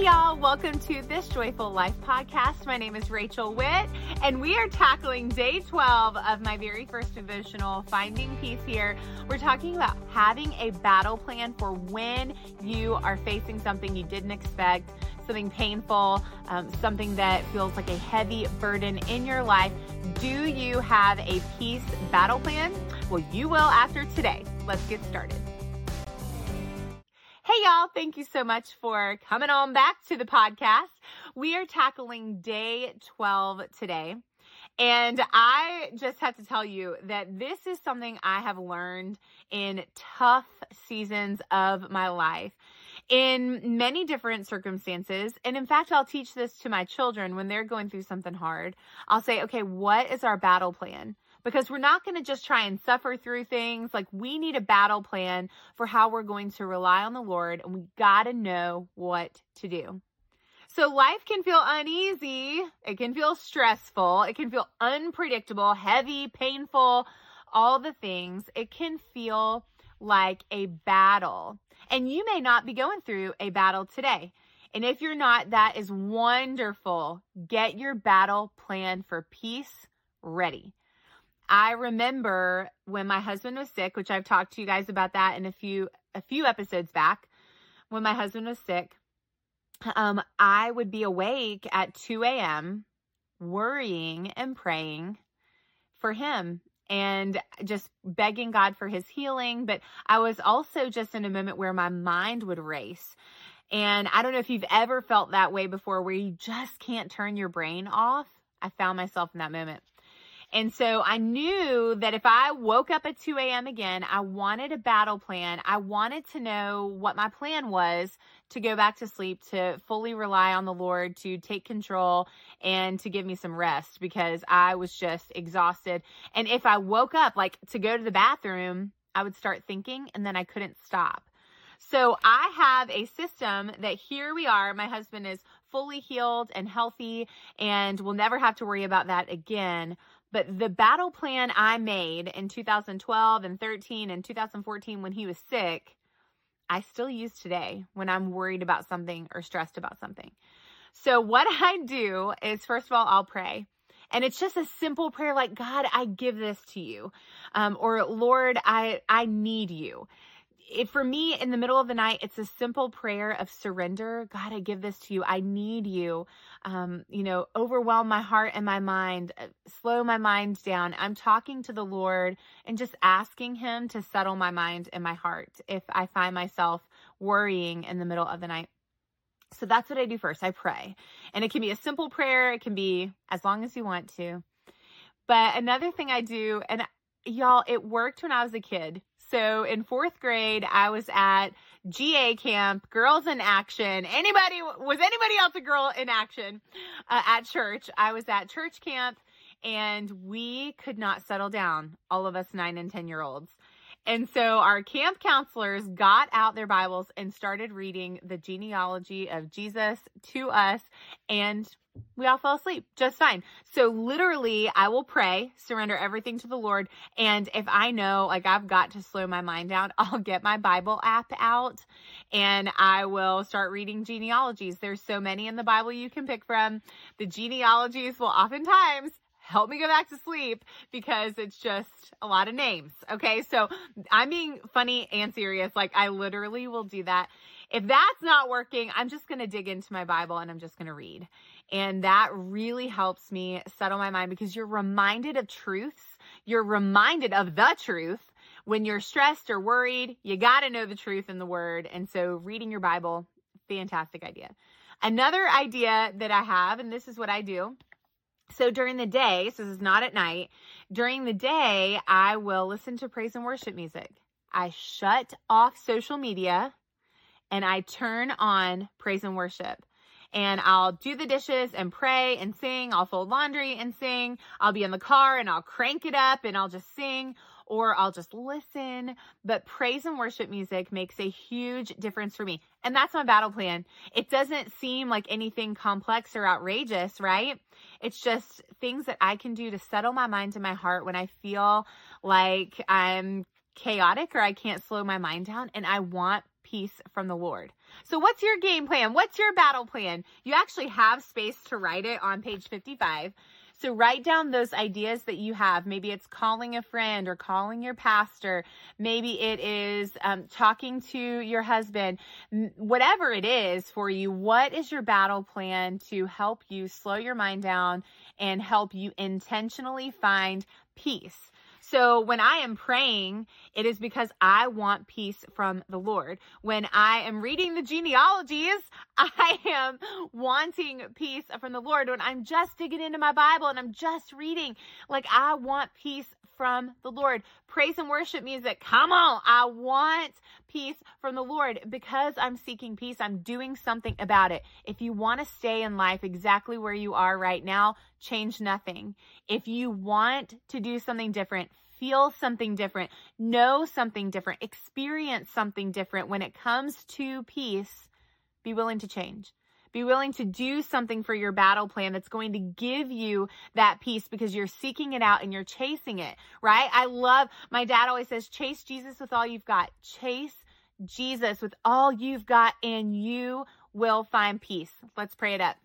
Y'all, welcome to this Joyful Life podcast. My name is Rachel Witt, and we are tackling day 12 of my very first devotional, Finding Peace Here. We're talking about having a battle plan for when you are facing something you didn't expect, something painful, um, something that feels like a heavy burden in your life. Do you have a peace battle plan? Well, you will after today. Let's get started. Y'all, thank you so much for coming on back to the podcast. We are tackling day 12 today. And I just have to tell you that this is something I have learned in tough seasons of my life in many different circumstances. And in fact, I'll teach this to my children when they're going through something hard. I'll say, okay, what is our battle plan? Because we're not going to just try and suffer through things. Like we need a battle plan for how we're going to rely on the Lord and we got to know what to do. So life can feel uneasy. It can feel stressful. It can feel unpredictable, heavy, painful, all the things. It can feel like a battle. And you may not be going through a battle today. And if you're not, that is wonderful. Get your battle plan for peace ready. I remember when my husband was sick, which I've talked to you guys about that in a few a few episodes back. When my husband was sick, um, I would be awake at 2 a.m. worrying and praying for him and just begging God for his healing. But I was also just in a moment where my mind would race. And I don't know if you've ever felt that way before where you just can't turn your brain off. I found myself in that moment. And so I knew that if I woke up at 2 a.m. again, I wanted a battle plan. I wanted to know what my plan was to go back to sleep, to fully rely on the Lord, to take control and to give me some rest because I was just exhausted. And if I woke up like to go to the bathroom, I would start thinking and then I couldn't stop. So I have a system that here we are. My husband is fully healed and healthy and we'll never have to worry about that again. But the battle plan I made in 2012 and 13 and 2014 when he was sick, I still use today when I'm worried about something or stressed about something. So what I do is first of all, I'll pray. And it's just a simple prayer like, God, I give this to you. Um, or Lord, I, I need you it, for me in the middle of the night, it's a simple prayer of surrender. God, I give this to you. I need you. Um, you know, overwhelm my heart and my mind, uh, slow my mind down. I'm talking to the Lord and just asking Him to settle my mind and my heart if I find myself worrying in the middle of the night. So that's what I do first. I pray. And it can be a simple prayer, it can be as long as you want to. But another thing I do, and y'all, it worked when I was a kid. So in fourth grade, I was at GA camp, girls in action. Anybody, was anybody else a girl in action uh, at church? I was at church camp and we could not settle down, all of us nine and 10 year olds. And so our camp counselors got out their Bibles and started reading the genealogy of Jesus to us. And we all fell asleep just fine. So literally, I will pray, surrender everything to the Lord. And if I know, like, I've got to slow my mind down, I'll get my Bible app out and I will start reading genealogies. There's so many in the Bible you can pick from. The genealogies will oftentimes help me go back to sleep because it's just a lot of names. Okay. So I'm being funny and serious. Like I literally will do that. If that's not working, I'm just going to dig into my Bible and I'm just going to read. And that really helps me settle my mind because you're reminded of truths. You're reminded of the truth. When you're stressed or worried, you got to know the truth in the word. And so reading your Bible, fantastic idea. Another idea that I have, and this is what I do so during the day, so this is not at night, during the day, I will listen to praise and worship music. I shut off social media and I turn on praise and worship. And I'll do the dishes and pray and sing. I'll fold laundry and sing. I'll be in the car and I'll crank it up and I'll just sing or I'll just listen. But praise and worship music makes a huge difference for me. And that's my battle plan. It doesn't seem like anything complex or outrageous, right? It's just things that I can do to settle my mind and my heart when I feel like I'm chaotic or I can't slow my mind down and I want peace from the Lord. So what's your game plan? What's your battle plan? You actually have space to write it on page 55. So write down those ideas that you have. Maybe it's calling a friend or calling your pastor. Maybe it is um, talking to your husband. Whatever it is for you, what is your battle plan to help you slow your mind down and help you intentionally find peace? So when I am praying, it is because I want peace from the Lord. When I am reading the genealogies, I am wanting peace from the Lord. When I'm just digging into my Bible and I'm just reading, like I want peace from the Lord. Praise and worship music. Come on. I want peace from the Lord because I'm seeking peace. I'm doing something about it. If you want to stay in life exactly where you are right now, change nothing. If you want to do something different, feel something different, know something different, experience something different when it comes to peace, be willing to change. Be willing to do something for your battle plan that's going to give you that peace because you're seeking it out and you're chasing it, right? I love, my dad always says, chase Jesus with all you've got. Chase Jesus with all you've got and you will find peace. Let's pray it up.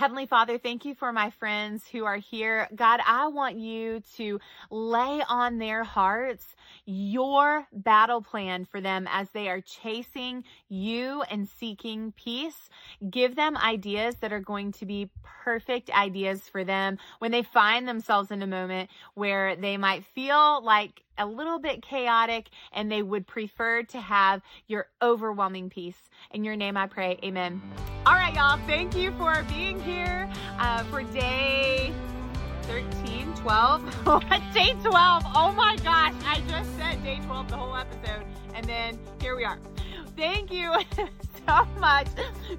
Heavenly Father, thank you for my friends who are here. God, I want you to lay on their hearts your battle plan for them as they are chasing you and seeking peace. Give them ideas that are going to be perfect ideas for them when they find themselves in a moment where they might feel like a little bit chaotic and they would prefer to have your overwhelming peace. In your name I pray, amen. All right, y'all, thank you for being here uh, for day 13, 12. Day 12? Oh my gosh, I just said day 12 the whole episode, and then here we are. Thank you so much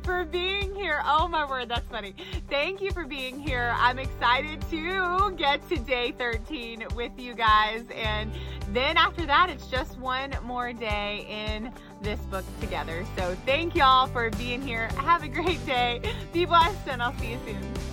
for being here. Oh my word, that's funny. Thank you for being here. I'm excited to get to day 13 with you guys. And then after that, it's just one more day in this book together. So thank y'all for being here. Have a great day. Be blessed, and I'll see you soon.